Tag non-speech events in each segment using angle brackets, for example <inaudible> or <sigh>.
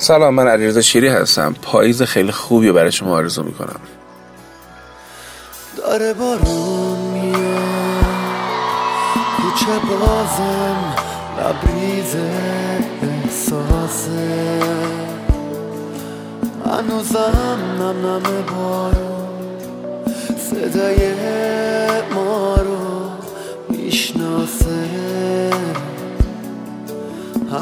سلام من علیرضا شیری هستم. پاییز خیلی خوبی برای شما آرزو می‌کنم. داره بارون میاد کوچه بازم لبریز احساسه. هنوزم نم نم بارون. صدای ما رو می‌شناسه.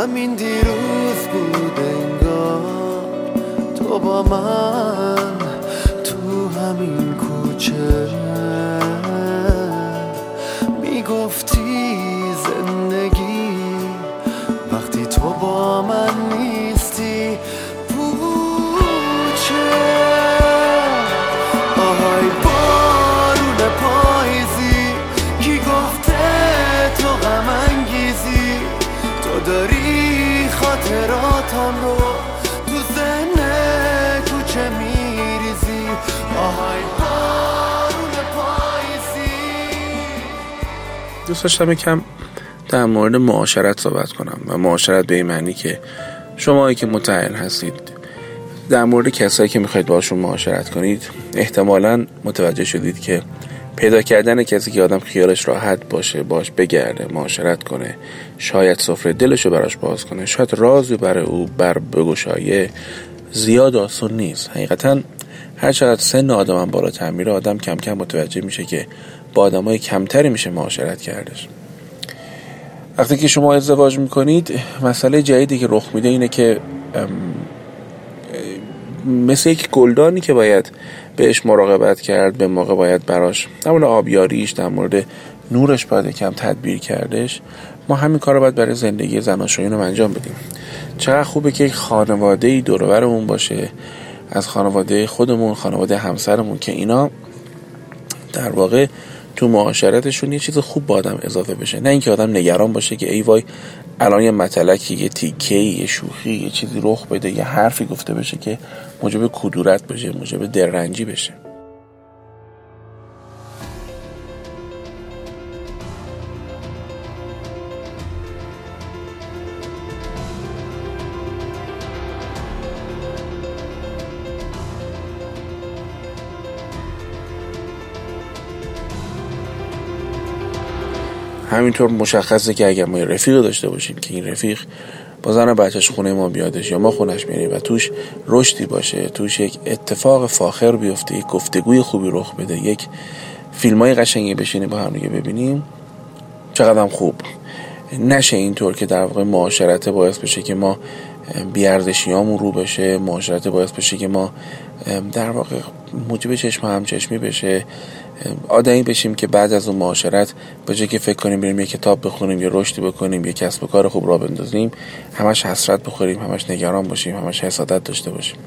همین دیروز بود انگار تو با من تو همین کوچه. می‌گفتی دوست داشتم یکم در مورد معاشرت صحبت کنم و معاشرت به این معنی که شما که متعهل هستید در مورد کسایی که می‌خواید باشون معاشرت کنید احتمالا متوجه شدید که پیدا کردن کسی که آدم خیالش راحت باشه باش بگرده معاشرت کنه شاید سفره دلش رو براش باز کنه شاید رازی برای او بر بگشایه زیاد آسون نیست. حقیقتا هر چقدر سن آدم هم بالاتر میره آدم کم کم متوجه میشه که با آدمای کمتری میشه معاشرت کردش. وقتی که شما ازدواج می‌کنید مسئله جدیدی که رخ میده اینه که مثل یک گلدانی که باید بهش مراقبت کرد به موقع باید براش در آبیاریش در مورد نورش باید کم تدبیر کردش ما همین کار رو باید برای زندگی زناشویون رو انجام بدیم. چقدر خوبه که یک خانواده ای دورورمون باشه از خانواده خودمون خانواده همسرمون که اینا در واقع تو معاشرتشون یه چیز خوب با آدم اضافه بشه. نه اینکه آدم نگران باشه که ای وای الان یه متلکی یه تیکه یه شوخی یه چیزی رخ بده یه حرفی گفته بشه که موجب کدورت بشه موجب درنجی بشه. همینطور مشخصه که اگر ما رفیق داشته باشیم که این رفیق با زن بچهش خونه ما بیادش یا ما خونش میریم و توش رشدی باشه توش یک اتفاق فاخر بیفته یک گفتگوی خوبی رخ بده یک فیلم های قشنگی بشینیم با هم دیگه ببینیم چقدر خوب. نشه اینطور که در واقع معاشرت باعث بشه که ما بیاردشیامون رو بشه معاشرت باعث بشه که ما در واقع موجب چشم هم چشمی بشه آدمی بشیم که بعد از اون معاشرت به جای که فکر کنیم بریم یه کتاب بخونیم یه رشدی بکنیم یه کسب و کار خوب را بندازیم همش حسرت بخوریم همش نگران باشیم همش حسادت داشته باشیم.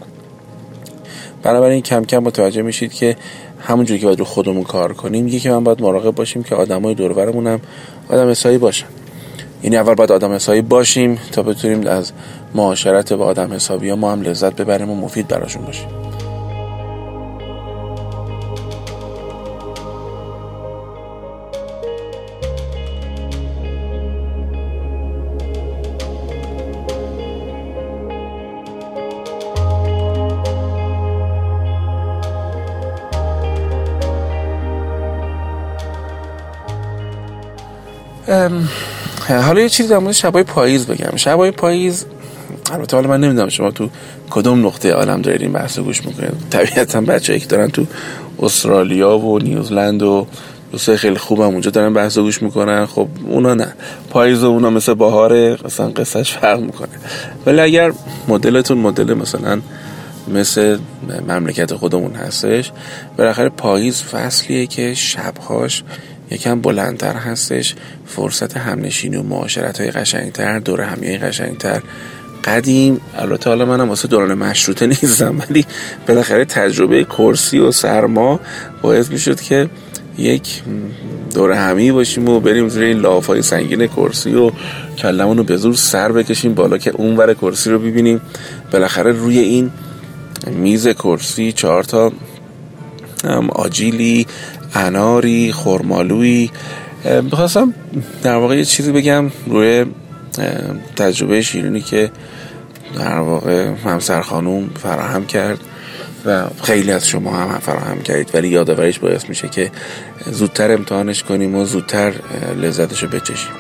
بنابراین کم کم متوجه میشید که همونجوری که باید رو خودمون کار کنیم یکی که من باید مراقب باشیم که آدمای دور و برمون هم آدم حسابی باشن. یعنی اول باید آدم حسابی باشیم تا بتونیم از معاشرت با آدم حسابی ها ما هم لذت ببریم و مفید براشون باشیم. حالا یه چیزی در مورد شبای پاییز بگم. شبای پاییز البته حالا من نمی‌دونم شما تو کدوم نقطه عالم دارید این بحث گوش می‌کنید. طبیعتا بچه‌ای که دارن تو استرالیا و نیوزلند و دوستای خیلی خوبم اونجا دارن بحث گوش می‌کنن. خب اونا نه. پاییز اونا مثل بهاره مثلا قصهش فرق می‌کنه. ولی اگر مدلتون مدل مثلا مثل مملکت خودمون هستش بالاخره پاییز فصلیه که شبهاش یکم بلندتر هستش. فرصت همنشینی و معاشرت های قشنگتر دور همیه قشنگتر. قدیم البته حالا منم واسه دوران مشروطه <laughs> نیستم ولی بالاخره تجربه کرسی و سرما باعث می‌شد که یک دور همی باشیم و بریم زیر این لاف های سنگین کرسی و کلمون رو به زور سر بکشیم بالا که اون ور کرسی رو ببینیم. بالاخره روی این میز کرسی چهار تا آجیلی اناری خورمالوی بخواستم در واقع یه چیزی بگم روی تجربه شیرینی که در واقع همسر خانوم فراهم کرد و خیلی از شما هم فراهم کردید ولی یادآوریش باعث میشه که زودتر امتحانش کنیم و زودتر لذتش رو بچشیم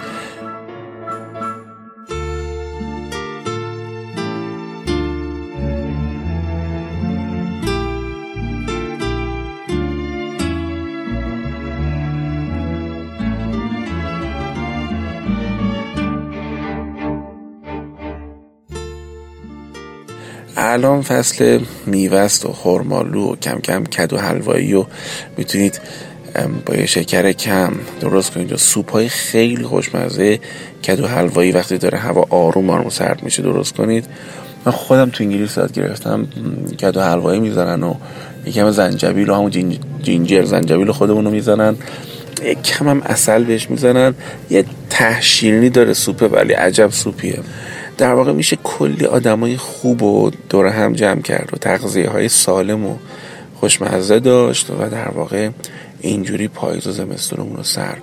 الان فصل میوست و خرمالو و کم کم کدو حلوایی و می‌تونید با یه شکر کم درست کنید. و سوپ های خیلی خوشمزه کدو حلوایی وقتی داره هوا آروم آروم سرد میشه درست کنید. من خودم تو انگلیس یاد گرفتم کدو حلوایی می‌زنن و یکم زنجبیل و همون جینجر زنجبیل خودمون رو می‌زنن. یک کم هم اصل بهش می‌زنن. یه تهشیرنی داره سوپه ولی عجب سوپیه. در واقع میشه کلی آدمای خوب و دور هم جمع کرد و تغذیه های سالم و خوشمزه داشت و در واقع اینجوری پاییز و زمستونمون رو سر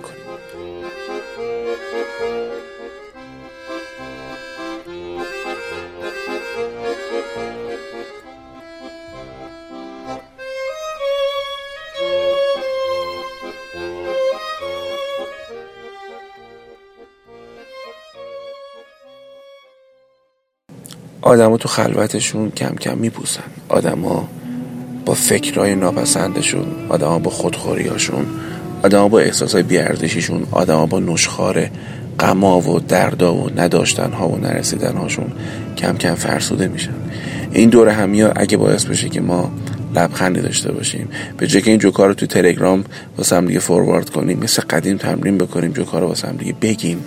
آدما تو خلوتشون کم کم میپوسن. آدما با فکرهای ناپسندشون آدما با خودخوریاشون آدما با احساسای بیاردشیشون آدما با نشخار غما و دردا و نداشتن ها و نرسیدن هاشون کم کم فرسوده میشن. این دوره همی اگه باعث بشه که ما لبخندی داشته باشیم به جای که این جوکار رو تو تلگرام واسه هم دیگه فوروارد کنیم مثل قدیم تمرین بکنیم جوکار رو واسه هم دیگه بگیم.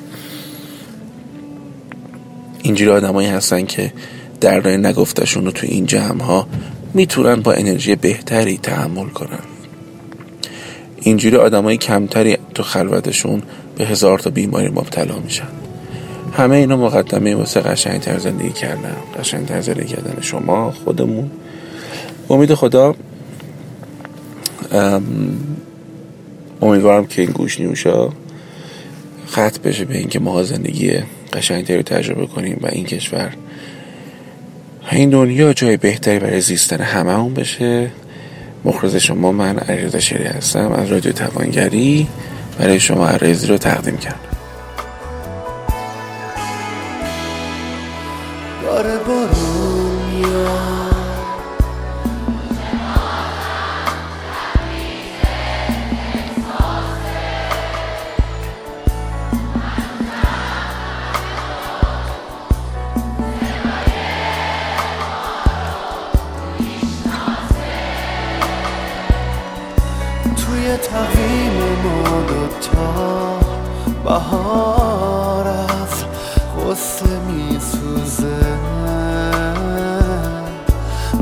اینجوری آدمایی هستن که دردای نگفتشون رو تو این جمع ها می‌تونن با انرژی بهتری تحمل کنن. اینجوری آدمای کمتری تو خلوتشون به هزار تا بیماری مبتلا میشن. همه اینا مقدمه واسه قشنگتر زندگی کردن. قشنگتر زندگی کردن شما خودمون. امید خدا امیدوارم که این گوش نیوشا خط بشه به اینکه ما زندگی قشنگتری رو تجربه کنیم و این کشور این دنیا جای بهتری برای زیستن همه اون بشه. مخرز شما من علیرضا شری هستم از رادیو توانگری. برای شما عریضی رو تقدیم کردم. داره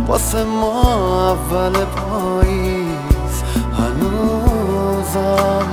واسه ما اول پاییز. هنوزم